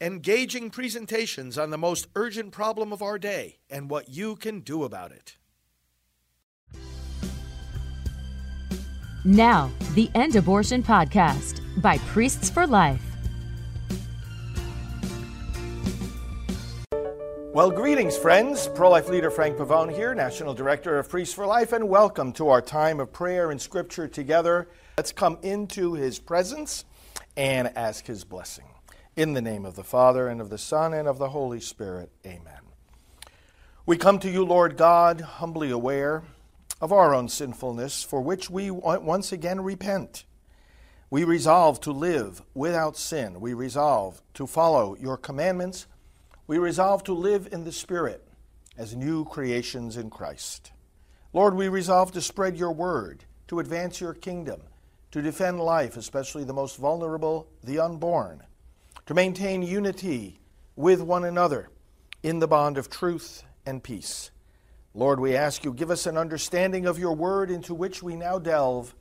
engaging presentations on the most urgent problem of our day and what you can do about it. Now, the End Abortion Podcast by Priests for Life. Well, greetings, friends. Pro life leader Frank Pavone here, National Director of Priests for Life, and welcome to our time of prayer and scripture together. Let's come into his presence and ask his blessing. In the name of the Father, and of the Son, and of the Holy Spirit, amen. We come to you, Lord God, humbly aware of our own sinfulness, for which we once again repent. We resolve to live without sin. We resolve to follow your commandments. We resolve to live in the Spirit as new creations in Christ. Lord, we resolve to spread your word, to advance your kingdom, to defend life, especially the most vulnerable, the unborn to maintain unity with one another in the bond of truth and peace. Lord, we ask you, give us an understanding of your word into which we now delve,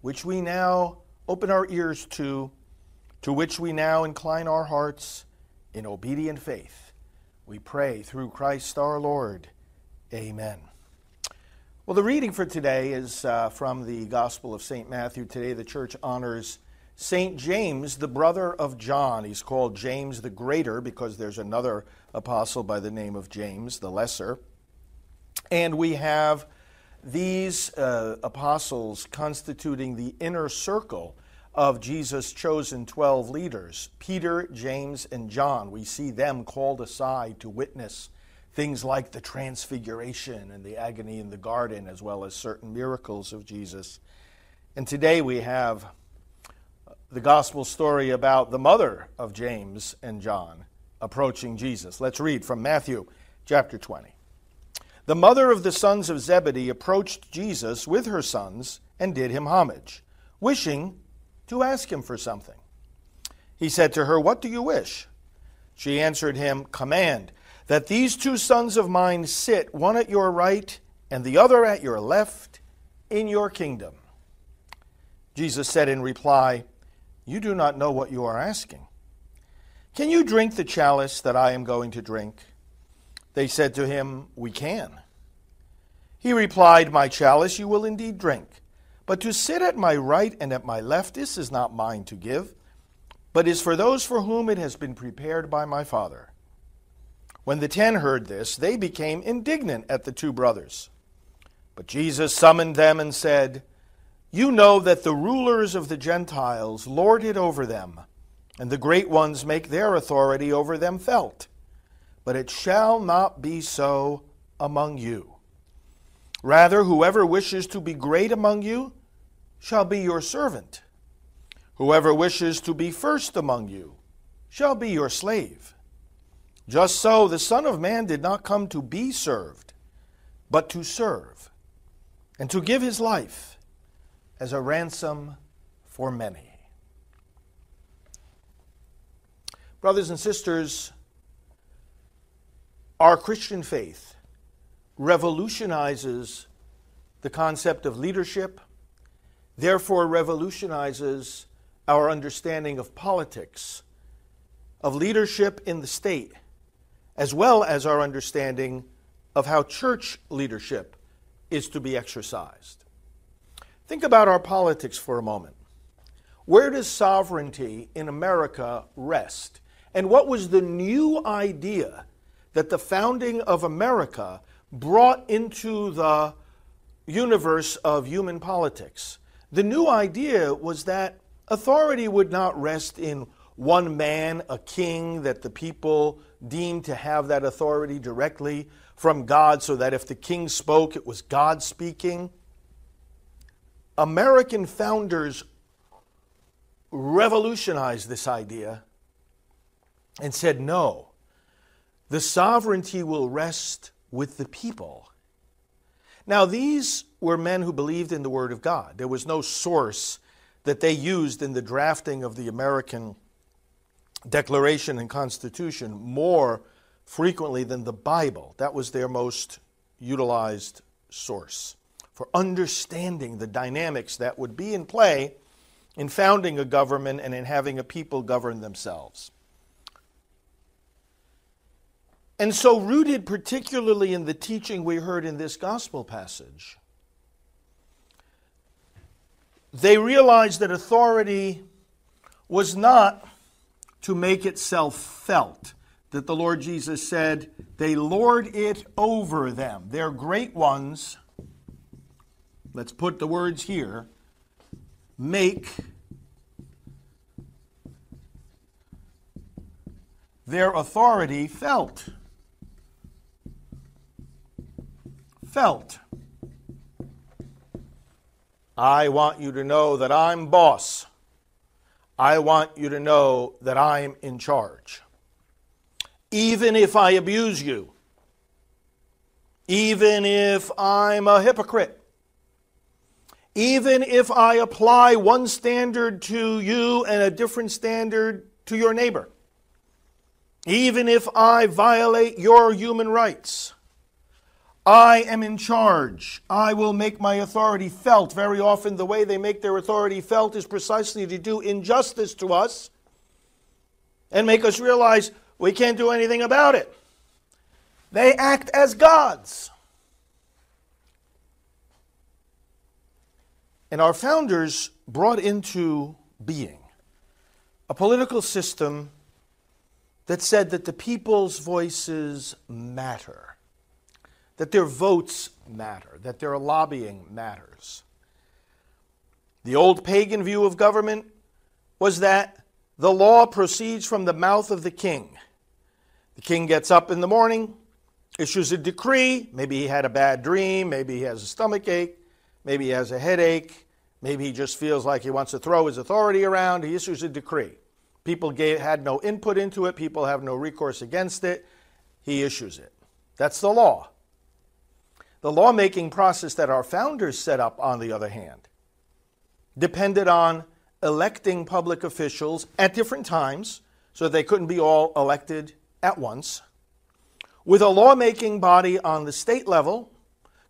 which we now open our ears to, to which we now incline our hearts in obedient faith. We pray through Christ our Lord. Amen. Well, the reading for today is uh, from the Gospel of St. Matthew. Today, the church honors St. James, the brother of John. He's called James the Greater because there's another apostle by the name of James the Lesser. And we have these uh, apostles constituting the inner circle of Jesus' chosen 12 leaders Peter, James, and John. We see them called aside to witness things like the transfiguration and the agony in the garden, as well as certain miracles of Jesus. And today we have the gospel story about the mother of James and John approaching Jesus. Let's read from Matthew chapter 20. The mother of the sons of Zebedee approached Jesus with her sons and did him homage, wishing to ask him for something. He said to her, What do you wish? She answered him, Command that these two sons of mine sit, one at your right and the other at your left, in your kingdom. Jesus said in reply, you do not know what you are asking. Can you drink the chalice that I am going to drink? They said to him, We can. He replied, My chalice you will indeed drink, but to sit at my right and at my left, this is not mine to give, but is for those for whom it has been prepared by my Father. When the ten heard this, they became indignant at the two brothers. But Jesus summoned them and said, you know that the rulers of the Gentiles lord it over them, and the great ones make their authority over them felt. But it shall not be so among you. Rather, whoever wishes to be great among you shall be your servant. Whoever wishes to be first among you shall be your slave. Just so the Son of Man did not come to be served, but to serve, and to give his life as a ransom for many. Brothers and sisters, our Christian faith revolutionizes the concept of leadership, therefore, revolutionizes our understanding of politics, of leadership in the state, as well as our understanding of how church leadership is to be exercised. Think about our politics for a moment. Where does sovereignty in America rest? And what was the new idea that the founding of America brought into the universe of human politics? The new idea was that authority would not rest in one man, a king, that the people deemed to have that authority directly from God, so that if the king spoke, it was God speaking. American founders revolutionized this idea and said, no, the sovereignty will rest with the people. Now, these were men who believed in the Word of God. There was no source that they used in the drafting of the American Declaration and Constitution more frequently than the Bible. That was their most utilized source for understanding the dynamics that would be in play in founding a government and in having a people govern themselves. And so, rooted particularly in the teaching we heard in this gospel passage, they realized that authority was not to make itself felt. That the Lord Jesus said, they lord it over them. They're great ones. Let's put the words here make their authority felt. Felt. I want you to know that I'm boss. I want you to know that I'm in charge. Even if I abuse you, even if I'm a hypocrite, even if I apply one standard to you and a different standard to your neighbor, even if I violate your human rights, I am in charge. I will make my authority felt. Very often, the way they make their authority felt is precisely to do injustice to us and make us realize we can't do anything about it. They act as gods. And our founders brought into being a political system that said that the people's voices matter, that their votes matter, that their lobbying matters. The old pagan view of government was that the law proceeds from the mouth of the king. The king gets up in the morning, issues a decree. Maybe he had a bad dream, maybe he has a stomach ache, maybe he has a headache, maybe he just feels like he wants to throw his authority around. He issues a decree. People gave, had no input into it, people have no recourse against it. He issues it. That's the law. The lawmaking process that our founders set up, on the other hand, depended on electing public officials at different times, so they couldn't be all elected at once, with a lawmaking body on the state level,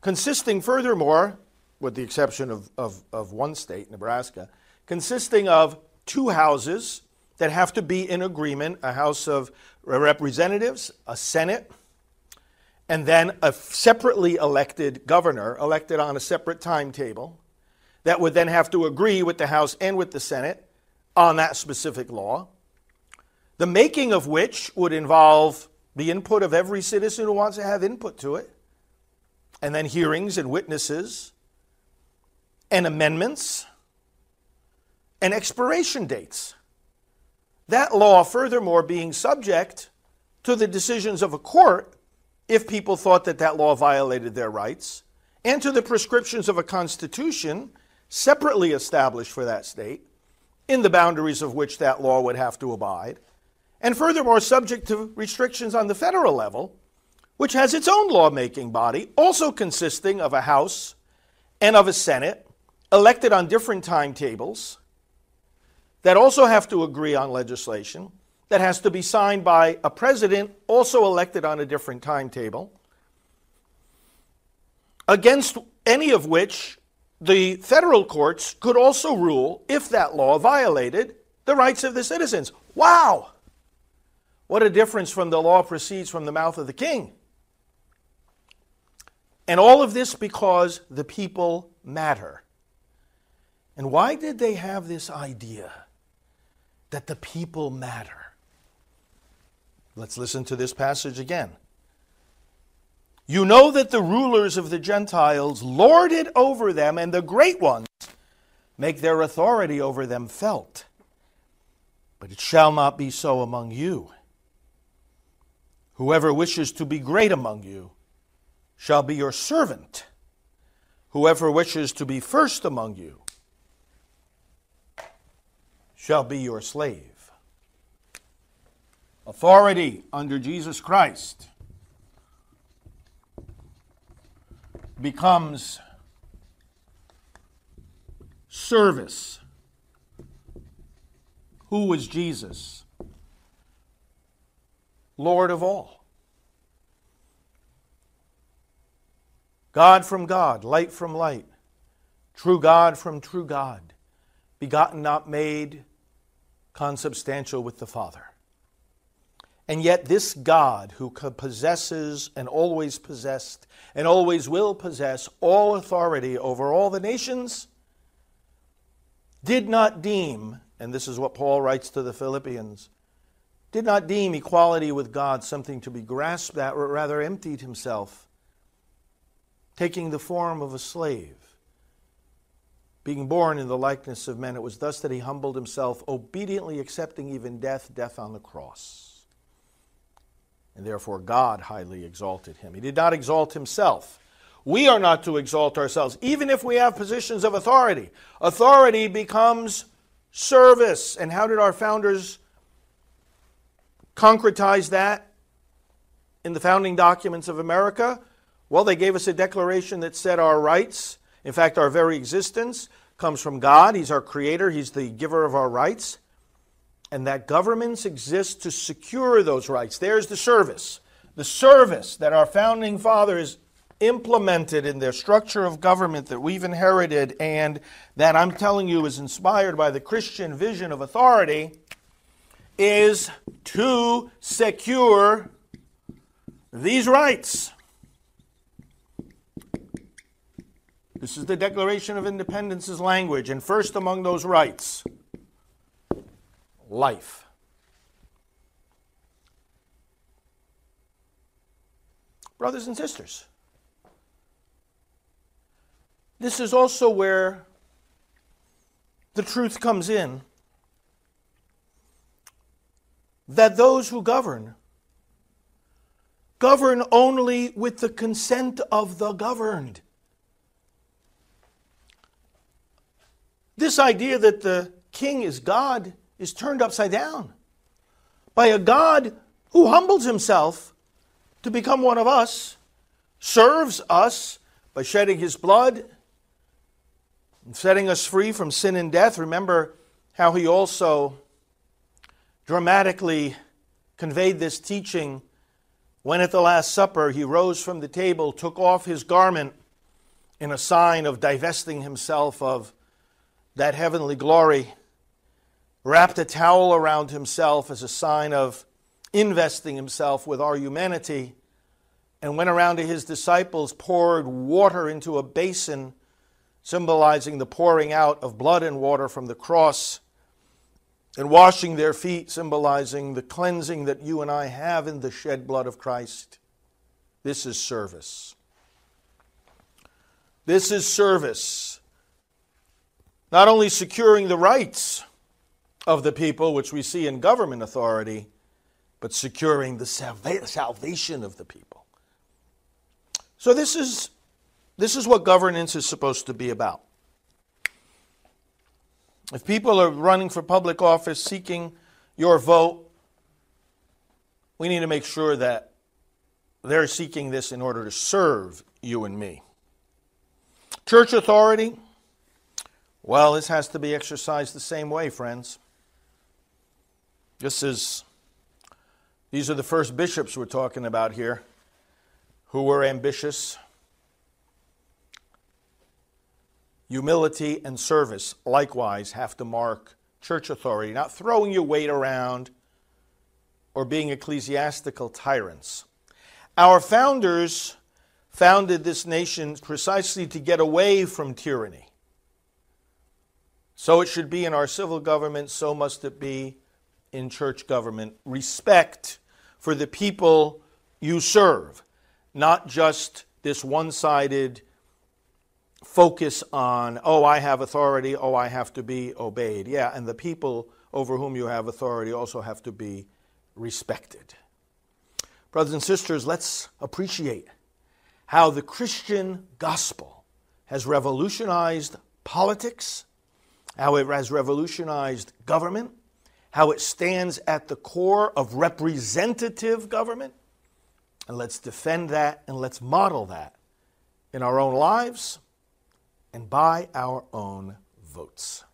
consisting furthermore, with the exception of, of, of one state, Nebraska, consisting of two houses that have to be in agreement a House of Representatives, a Senate, and then a separately elected governor, elected on a separate timetable, that would then have to agree with the House and with the Senate on that specific law, the making of which would involve the input of every citizen who wants to have input to it, and then hearings and witnesses, and amendments, and expiration dates. That law, furthermore, being subject to the decisions of a court if people thought that that law violated their rights, and to the prescriptions of a constitution separately established for that state, in the boundaries of which that law would have to abide, and furthermore, subject to restrictions on the federal level, which has its own lawmaking body, also consisting of a House and of a Senate, elected on different timetables that also have to agree on legislation that has to be signed by a president also elected on a different timetable, against any of which the federal courts could also rule if that law violated the rights of the citizens. Wow! What a difference from the law proceeds from the mouth of the king. And all of this because the people matter. And why did they have this idea? that the people matter. Let's listen to this passage again. You know that the rulers of the Gentiles lord it over them, and the great ones make their authority over them felt. But it shall not be so among you. Whoever wishes to be great among you shall be your servant. Whoever wishes to be first among you shall be your slave. Authority under Jesus Christ becomes service. Who was Jesus? Lord of all. God from God, light from light, true God from true God, begotten, not made, consubstantial with the Father. And yet, this God who possesses and always possessed and always will possess all authority over all the nations did not deem, and this is what Paul writes to the Philippians, did not deem equality with God something to be grasped at, but rather emptied himself, taking the form of a slave. Being born in the likeness of men, it was thus that he humbled himself, obediently accepting even death, death on the cross and therefore God highly exalted him. He did not exalt himself. We are not to exalt ourselves, even if we have positions of authority. Authority becomes service. And how did our founders concretize that in the founding documents of America? Well, they gave us a declaration that said our rights, in fact, our very existence, comes from God. He's our creator, He's the giver of our rights and that governments exist to secure those rights. There's the service. The service that our founding fathers implemented in their structure of government that we've inherited and that I'm telling you is inspired by the Christian vision of authority is to secure these rights. This is the Declaration of Independence's language, and first among those rights life. Brothers and sisters, this is also where the truth comes in that those who govern govern only with the consent of the governed. This idea that the king is God is turned upside down by a God who humbles himself to become one of us, serves us by shedding his blood and setting us free from sin and death. Remember how he also dramatically conveyed this teaching when at the Last Supper he rose from the table, took off his garment in a sign of divesting himself of that heavenly glory wrapped a towel around himself as a sign of investing himself with our humanity, and went around to his disciples, poured water into a basin, symbolizing the pouring out of blood and water from the cross, and washing their feet, symbolizing the cleansing that you and I have in the shed blood of Christ. This is service. This is service. Not only securing the rights, of the people, which we see in government authority, but securing the salva- salvation of the people. So this is this is what governance is supposed to be about. If people are running for public office seeking your vote, we need to make sure that they're seeking this in order to serve you and me. Church authority, well, this has to be exercised the same way, friends. This is, these are the first bishops we're talking about here who were ambitious. Humility and service likewise have to mark church authority, not throwing your weight around or being ecclesiastical tyrants. Our founders founded this nation precisely to get away from tyranny. So it should be in our civil government, so must it be in church government respect for the people you serve, not just this one sided focus on, oh, I have authority, oh, I have to be obeyed. Yeah, and the people over whom you have authority also have to be respected. Brothers and sisters, let's appreciate how the Christian gospel has revolutionized politics, how it has revolutionized government, how it stands at the core of representative government. And let's defend that and let's model that in our own lives and by our own votes.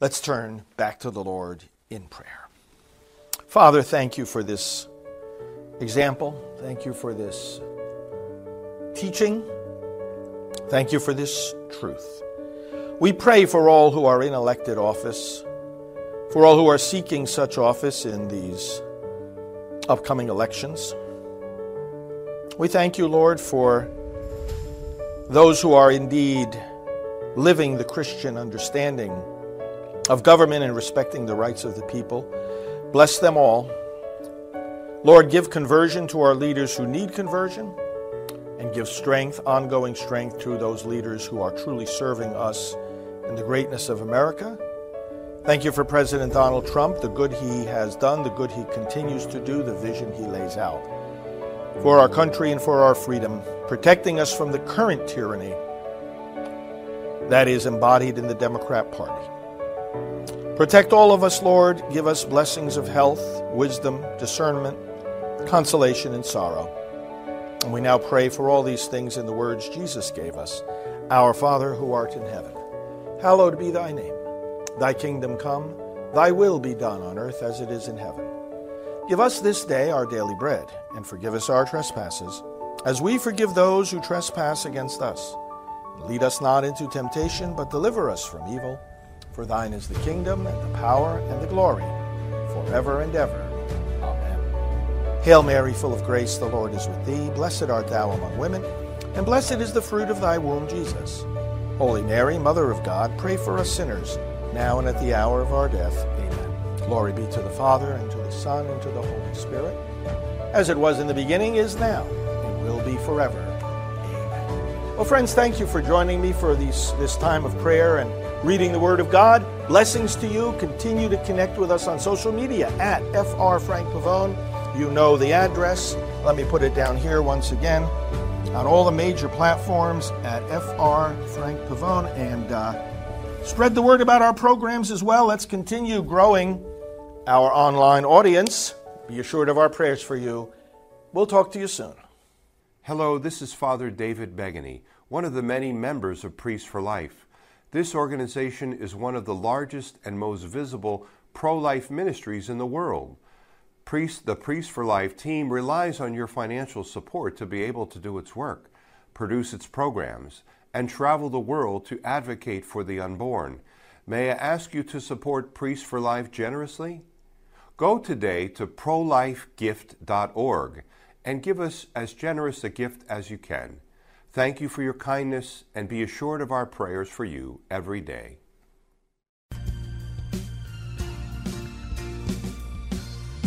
Let's turn back to the Lord in prayer. Father, thank you for this example. Thank you for this teaching. Thank you for this truth. We pray for all who are in elected office. for all who are seeking such office in these upcoming elections. We thank you, Lord, for those who are indeed living the Christian understanding of government and respecting the rights of the people. Bless them all. Lord, give conversion to our leaders who need conversion and give strength, ongoing strength, to those leaders who are truly serving us in the greatness of America. Thank you for President Donald Trump, the good he has done, the good he continues to do, the vision he lays out for our country and for our freedom, protecting us from the current tyranny that is embodied in the Democrat Party. Protect all of us, Lord. Give us blessings of health, wisdom, discernment, consolation, and sorrow. And we now pray for all these things in the words Jesus gave us Our Father who art in heaven, hallowed be thy name. Thy kingdom come, thy will be done on earth as it is in heaven. Give us this day our daily bread, and forgive us our trespasses, as we forgive those who trespass against us. Lead us not into temptation, but deliver us from evil. For thine is the kingdom, and the power, and the glory, forever and ever. Amen. Hail Mary, full of grace, the Lord is with thee. Blessed art thou among women, and blessed is the fruit of thy womb, Jesus. Holy Mary, Mother of God, pray for us sinners, now and at the hour of our death. Amen. Glory be to the Father, and to the Son, and to the Holy Spirit, as it was in the beginning, is now, and will be forever. Amen. Well, friends, thank you for joining me for these, this time of prayer and reading the Word of God. Blessings to you. Continue to connect with us on social media at FR Frank Pavone. You know the address. Let me put it down here once again. On all the major platforms at FR Frank Pavone. And uh, spread the word about our programs as well. Let's continue growing our online audience. Be assured of our prayers for you. We'll talk to you soon. Hello, this is Father David Begany, one of the many members of Priests for Life. This organization is one of the largest and most visible pro life ministries in the world. Priest, the Priest for Life team relies on your financial support to be able to do its work, produce its programs, and travel the world to advocate for the unborn. May I ask you to support Priest for Life generously? Go today to prolifegift.org and give us as generous a gift as you can. Thank you for your kindness and be assured of our prayers for you every day.